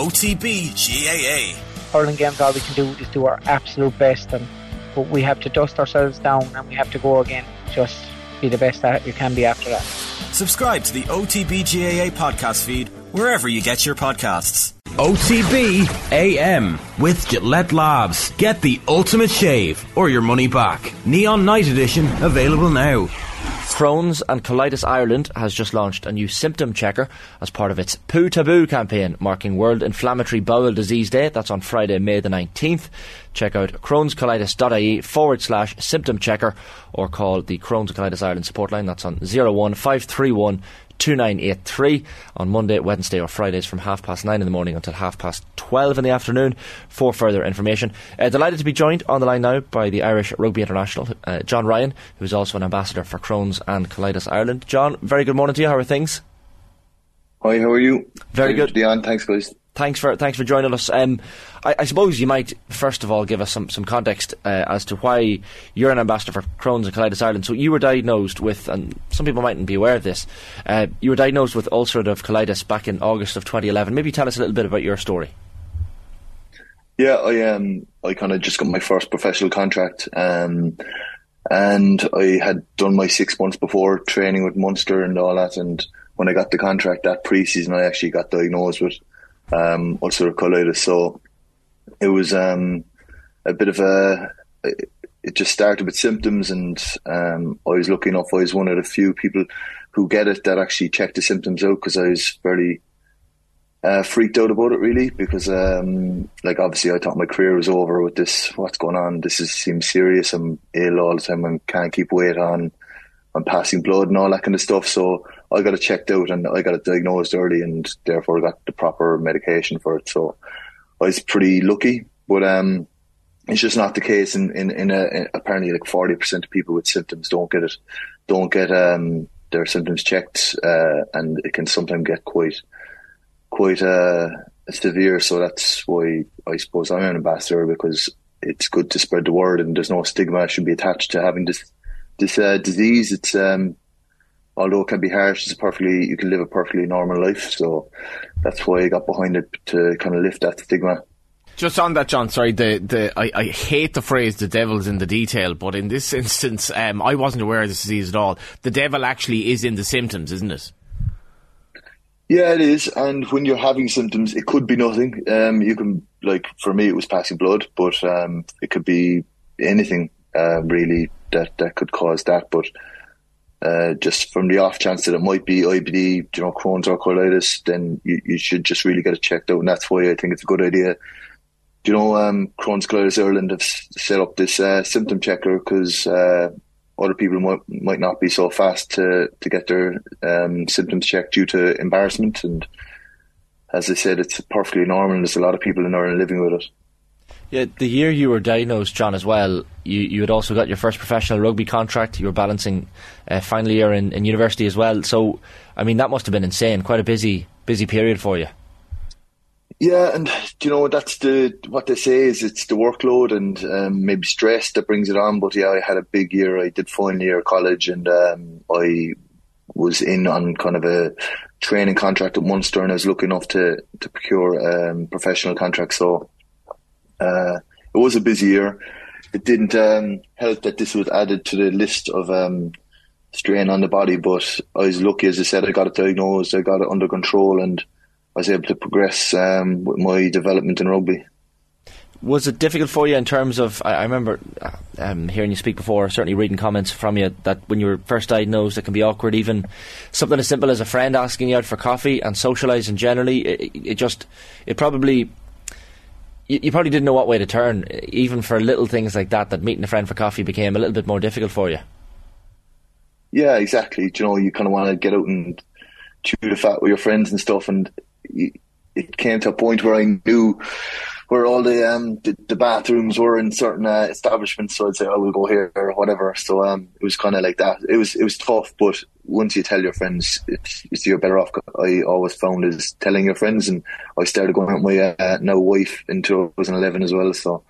OTB GAA. Hurling games, all we can do is do our absolute best, and but we have to dust ourselves down and we have to go again. Just be the best that you can be after that. Subscribe to the OTB GAA podcast feed wherever you get your podcasts. OTB AM with Gillette Labs. Get the ultimate shave or your money back. Neon Night Edition available now. Crohn's and Colitis Ireland has just launched a new symptom checker as part of its Poo Taboo campaign, marking World Inflammatory Bowel Disease Day. That's on Friday, May the 19th. Check out crohnscolitis.ie forward slash symptom checker or call the Crohn's and Colitis Ireland support line. That's on 01531 2983 on Monday, Wednesday, or Fridays from half past nine in the morning until half past 12 in the afternoon for further information. Uh, delighted to be joined on the line now by the Irish Rugby International, uh, John Ryan, who is also an ambassador for Crohn's and Colitis Ireland. John, very good morning to you. How are things? Hi, how are you? Very good. Dion, thanks, guys. Thanks for thanks for joining us. Um, I, I, suppose you might first of all give us some some context uh, as to why you're an ambassador for Crohn's and Colitis Ireland. So you were diagnosed with, and some people mightn't be aware of this. Uh, you were diagnosed with ulcerative colitis back in August of 2011. Maybe tell us a little bit about your story. Yeah, I um I kind of just got my first professional contract, um, and I had done my six months before training with Munster and all that. And when I got the contract that pre-season, I actually got diagnosed with um, ulcerative colitis. So it was um, a bit of a. It just started with symptoms, and um, I was lucky enough. I was one of the few people who get it that actually check the symptoms out because I was very uh, freaked out about it really because um, like obviously I thought my career was over with this. What's going on? This is, seems serious. I'm ill all the time and can't keep weight on. I'm passing blood and all that kind of stuff. So I got it checked out and I got it diagnosed early and therefore got the proper medication for it. So I was pretty lucky, but um, it's just not the case. In in, in, a, in apparently like forty percent of people with symptoms don't get it, don't get um, their symptoms checked, uh, and it can sometimes get quite quite uh, severe. So that's why I suppose I'm an ambassador because it's good to spread the word and there's no stigma should be attached to having this this uh, disease. It's um, although it can be harsh, it's perfectly you can live a perfectly normal life. So that's why I got behind it to kind of lift that stigma. Just on that, John. Sorry, the the I, I hate the phrase "the devil's in the detail," but in this instance, um, I wasn't aware of this disease at all. The devil actually is in the symptoms, isn't it? Yeah, it is. And when you're having symptoms, it could be nothing. Um, you can like for me, it was passing blood, but um, it could be anything uh, really that that could cause that. But uh, just from the off chance that it might be IBD, you know, Crohn's or colitis, then you, you should just really get it checked out. And that's why I think it's a good idea. You know, um, Crohn's Colitis Ireland have set up this uh, symptom checker because uh, other people might might not be so fast to to get their um, symptoms checked due to embarrassment. And as I said, it's perfectly normal. And there's a lot of people in Ireland living with it. Yeah, the year you were diagnosed, John, as well, you, you had also got your first professional rugby contract. You were balancing uh, final year in, in university as well. So, I mean, that must have been insane. Quite a busy busy period for you. Yeah, and you know that's the what they say is it's the workload and um, maybe stress that brings it on. But yeah, I had a big year. I did final year of college, and um, I was in on kind of a training contract at Munster, and I was lucky enough to to procure um, professional contract. So uh, it was a busy year. It didn't um, help that this was added to the list of um, strain on the body, but I was lucky, as I said, I got it diagnosed, I got it under control, and I was able to progress um, with my development in rugby. Was it difficult for you in terms of? I, remember um, hearing you speak before, certainly reading comments from you that when you were first diagnosed, it can be awkward. Even something as simple as a friend asking you out for coffee and socialising generally, it, it just, it probably you, you, probably didn't know what way to turn, even for little things like that. That meeting a friend for coffee became a little bit more difficult for you. Yeah, exactly. Do you know, you kind of want to get out and chew the fat with your friends and stuff, and it came to a point where I knew where all the um the, the bathrooms were in certain uh, establishments. So I'd say, "I oh, will go here" or whatever. So um, it was kind of like that. It was it was tough, but once you tell your friends, it's, it's you're better off. I always found is telling your friends, and I started going out with my uh, now wife in 2011 as well. So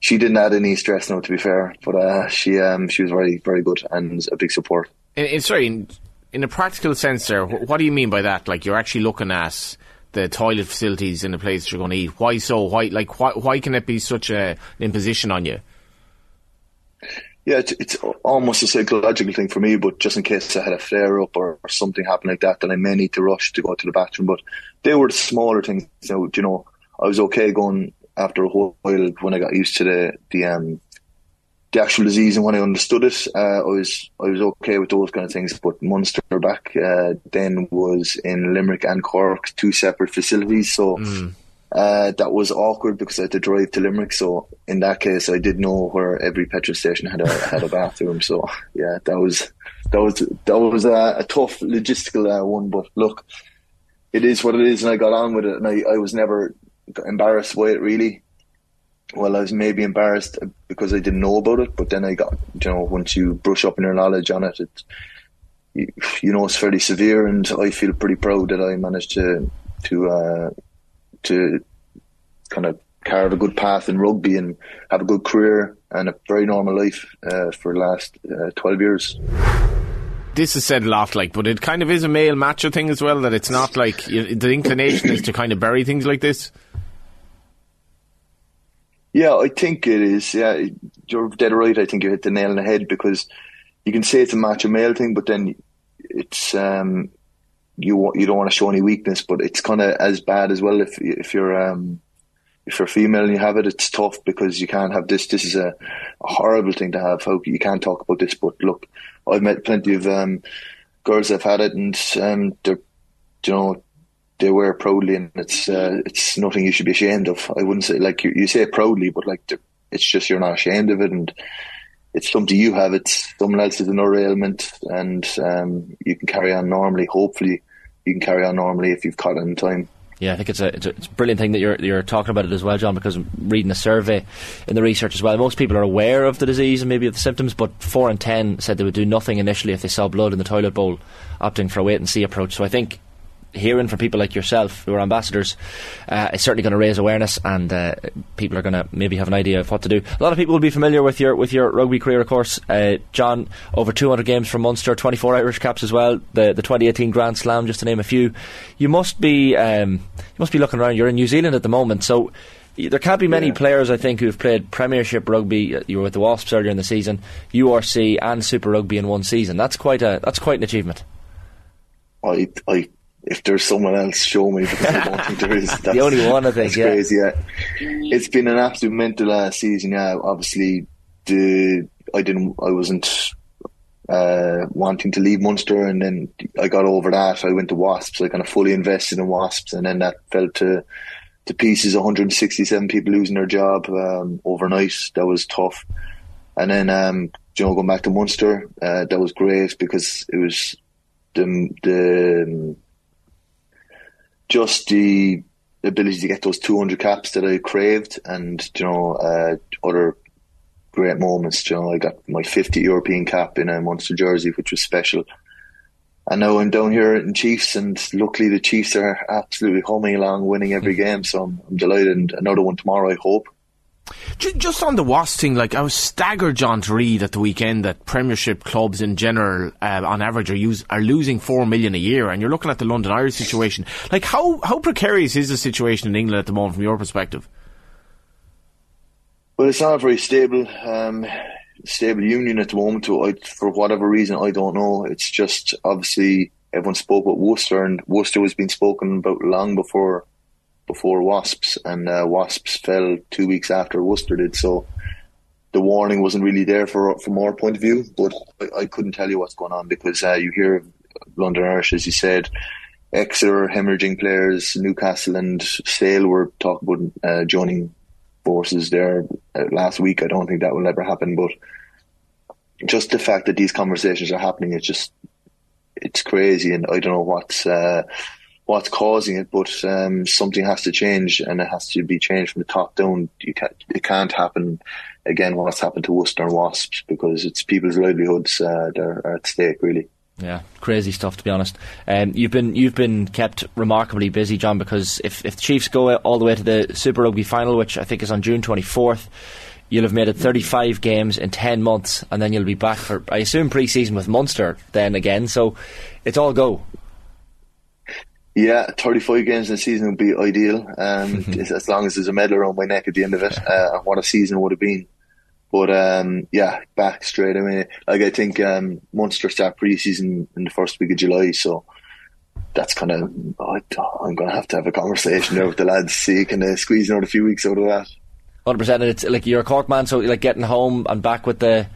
she didn't add any stress now, to be fair, but uh, she um she was very very good and a big support. In, sorry, in, in a practical sense, there, what do you mean by that? Like you're actually looking at the toilet facilities in the place you're going to eat. Why so? Why like why why can it be such a, an imposition on you? Yeah, it's, it's almost a psychological thing for me, but just in case I had a flare up or, or something happened like that, then I may need to rush to go to the bathroom. But they were the smaller things. So, you know, I was okay going after a while when I got used to the the um, the actual disease and when I understood it, uh, I was I was okay with those kind of things. But Munster back uh, then was in Limerick and Cork, two separate facilities, so mm. Uh, that was awkward because I had to drive to Limerick. So in that case, I did know where every petrol station had a had a bathroom. So yeah, that was that was that was a, a tough logistical uh, one. But look, it is what it is, and I got on with it, and I, I was never embarrassed by it really well, I was maybe embarrassed because I didn't know about it, but then I got, you know, once you brush up on your knowledge on it, it you, you know, it's fairly severe, and I feel pretty proud that I managed to to uh, to kind of carve a good path in rugby and have a good career and a very normal life uh, for the last uh, 12 years. This is said a lot, like, but it kind of is a male macho thing as well. That it's not like the inclination is to kind of bury things like this. Yeah, I think it is. Yeah, you're dead right. I think you hit the nail on the head because you can say it's a macho male thing, but then it's um, you you don't want to show any weakness, but it's kind of as bad as well if if you're um, if you're female and you have it, it's tough because you can't have this. This is a, a horrible thing to have. You can't talk about this, but look, I've met plenty of um, girls that've had it, and um, they're you know they wear proudly, and it's uh, it's nothing you should be ashamed of. I wouldn't say like you, you say proudly, but like it's just you're not ashamed of it, and it's something you have. It's someone else's another ailment, and um, you can carry on normally. Hopefully, you can carry on normally if you've caught it in time. Yeah, I think it's a, it's a, it's a brilliant thing that you're you're talking about it as well, John. Because I'm reading a survey in the research as well, most people are aware of the disease and maybe of the symptoms, but four in ten said they would do nothing initially if they saw blood in the toilet bowl, opting for a wait and see approach. So I think hearing from people like yourself who are ambassadors uh, is certainly going to raise awareness and uh, people are going to maybe have an idea of what to do. A lot of people will be familiar with your with your rugby career, of course. Uh, John, over 200 games for Munster, 24 Irish caps as well. The the 2018 Grand Slam, just to name a few. You must be um, you must be looking around. You're in New Zealand at the moment, so. There can't be many yeah. players, I think, who've played Premiership rugby. You were with the Wasps earlier in the season, URC and Super Rugby in one season. That's quite a that's quite an achievement. I I if there's someone else, show me because I don't think there is. That's, the only one I think. yeah. crazy. Yeah, it's been an absolute mental uh, season. Yeah, obviously, the I didn't, I wasn't uh, wanting to leave Munster, and then I got over that. I went to Wasps. I kind of fully invested in Wasps, and then that fell to to pieces. 167 people losing their job um, overnight. That was tough. And then, um, you know, going back to Munster, uh, that was great because it was the the just the ability to get those 200 caps that I craved and, you know, uh, other great moments. You know, I got my 50 European cap in a Munster jersey, which was special. And now I'm down here in Chiefs, and luckily the Chiefs are absolutely humming along, winning every hmm. game. So I'm, I'm delighted. And another one tomorrow, I hope. Just on the Wasp thing, like I was staggered, John, to read at the weekend that Premiership clubs in general, uh, on average, are use, are losing four million a year, and you're looking at the London Irish situation. Like, how how precarious is the situation in England at the moment, from your perspective? Well, it's not a very stable, um, stable union at the moment. I, for whatever reason, I don't know. It's just obviously everyone spoke about Worcester, and Worcester was being spoken about long before before Wasps, and uh, Wasps fell two weeks after Worcester did. So the warning wasn't really there for from our point of view. But I, I couldn't tell you what's going on because uh, you hear London Irish, as you said, Exeter hemorrhaging players, Newcastle and Sale were talking about uh, joining forces there uh, last week. I don't think that will ever happen, but just the fact that these conversations are happening, it's just it's crazy, and I don't know what's uh, what's causing it, but um, something has to change, and it has to be changed from the top down. You can't, it can't happen again. What's happened to Worcester and Wasps because it's people's livelihoods uh, that are at stake, really. Yeah, crazy stuff to be honest. Um, you've been you've been kept remarkably busy, John, because if if the Chiefs go all the way to the Super Rugby final, which I think is on June twenty fourth, you'll have made it thirty five games in ten months, and then you'll be back for I assume pre season with Munster then again. So it's all go. Yeah, 35 games in a season would be ideal, um, as long as there's a medal around my neck at the end of it. Uh, what a season would have been. But um, yeah, back straight away. Like I think um, Munster start pre-season in the first week of July, so that's kind of oh, I'm going to have to have a conversation there with the lads, see can they squeeze another few weeks out of that. Hundred percent. It's like you're a Cork man, so like getting home and back with the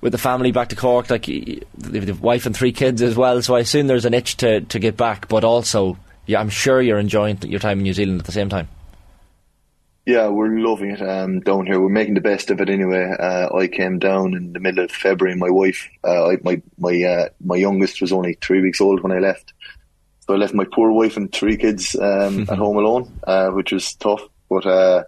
with the family back to Cork, like the wife and three kids as well. So I assume there's an itch to to get back, but also, yeah, I'm sure you're enjoying your time in New Zealand at the same time. Yeah, we're loving it um, down here. We're making the best of it anyway. Uh, I came down in the middle of February. My wife, uh, I, my my uh, my youngest was only three weeks old when I left, so I left my poor wife and three kids um, at home alone, uh, which was tough. But uh,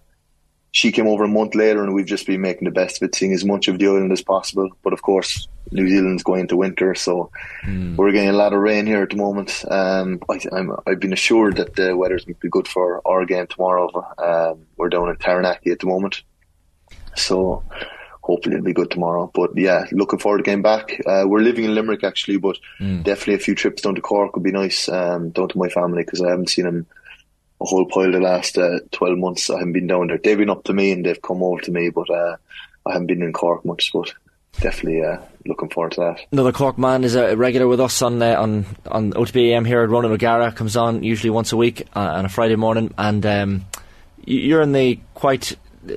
she came over a month later, and we've just been making the best of it, seeing as much of the island as possible. But of course, New Zealand's going into winter, so mm. we're getting a lot of rain here at the moment. Um, I, have been assured that the weather's going to be good for our game tomorrow. Um, we're down in Taranaki at the moment, so hopefully it'll be good tomorrow. But yeah, looking forward to getting back. Uh, we're living in Limerick actually, but mm. definitely a few trips down to Cork would be nice. Um, down to my family because I haven't seen them a whole pile the last uh, 12 months. I haven't been down there. They've been up to me and they've come over to me, but uh, I haven't been in Cork much. But definitely uh, looking forward to that. Another Cork man is a regular with us on uh, on on OTBAM here at Ronan O'Gara. Comes on usually once a week uh, on a Friday morning, and um, you're in the quite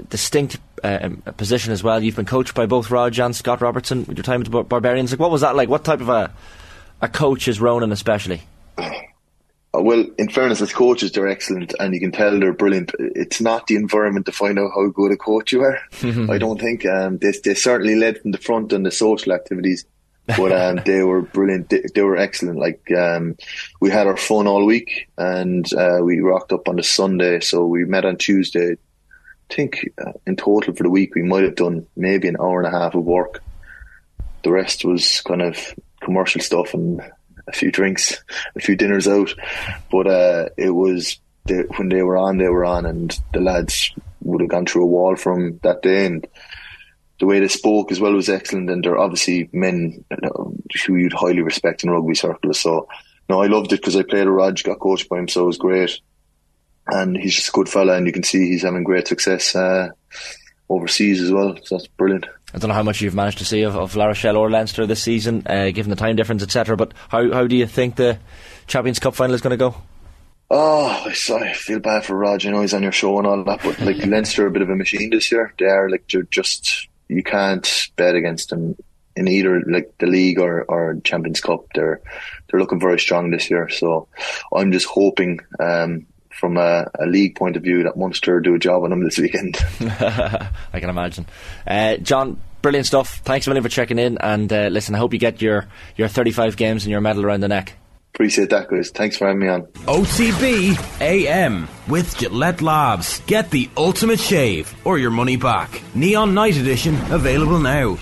distinct uh, position as well. You've been coached by both Rog and Scott Robertson with your time at the Barbarians. Like, what was that like? What type of a a coach is Ronan, especially? Well, in fairness, as coaches, they're excellent, and you can tell they're brilliant. It's not the environment to find out how good a coach you are. I don't think um, they they certainly led from the front on the social activities, but um, they were brilliant. They, they were excellent. Like um, we had our fun all week, and uh, we rocked up on the Sunday. So we met on Tuesday. I think uh, in total for the week we might have done maybe an hour and a half of work. The rest was kind of commercial stuff and a few drinks, a few dinners out. But uh, it was when they were on, they were on, and the lads would have gone through a wall from that day. And the way they spoke as well was excellent. And they're obviously men who you'd highly respect in rugby circles. So no, I loved it because I played a Rog, got coached by him, so it was great. And he's just a good fella, and you can see he's having great success uh, overseas as well. So that's brilliant. I don't know how much you've managed to see of, of La Rochelle or Leinster this season, uh, given the time difference, etc. But how how do you think the Champions Cup final is going to go? Oh, I feel bad for Rog. I know he's on your show and all that, but like Leinster are a bit of a machine this year. They are like they're just you can't bet against them in either like the league or, or Champions Cup. They're they're looking very strong this year. So I'm just hoping um, from a, a, league point of view that Munster do a job on them this weekend. I can imagine. Uh, John, brilliant stuff. Thanks a million for checking in. And uh, listen, I hope you get your, your 35 games and your medal around the neck. Appreciate that, guys. Thanks for having me on. OTB AM with Gillette Labs. Get the ultimate shave or your money back. Neon Night Edition available now.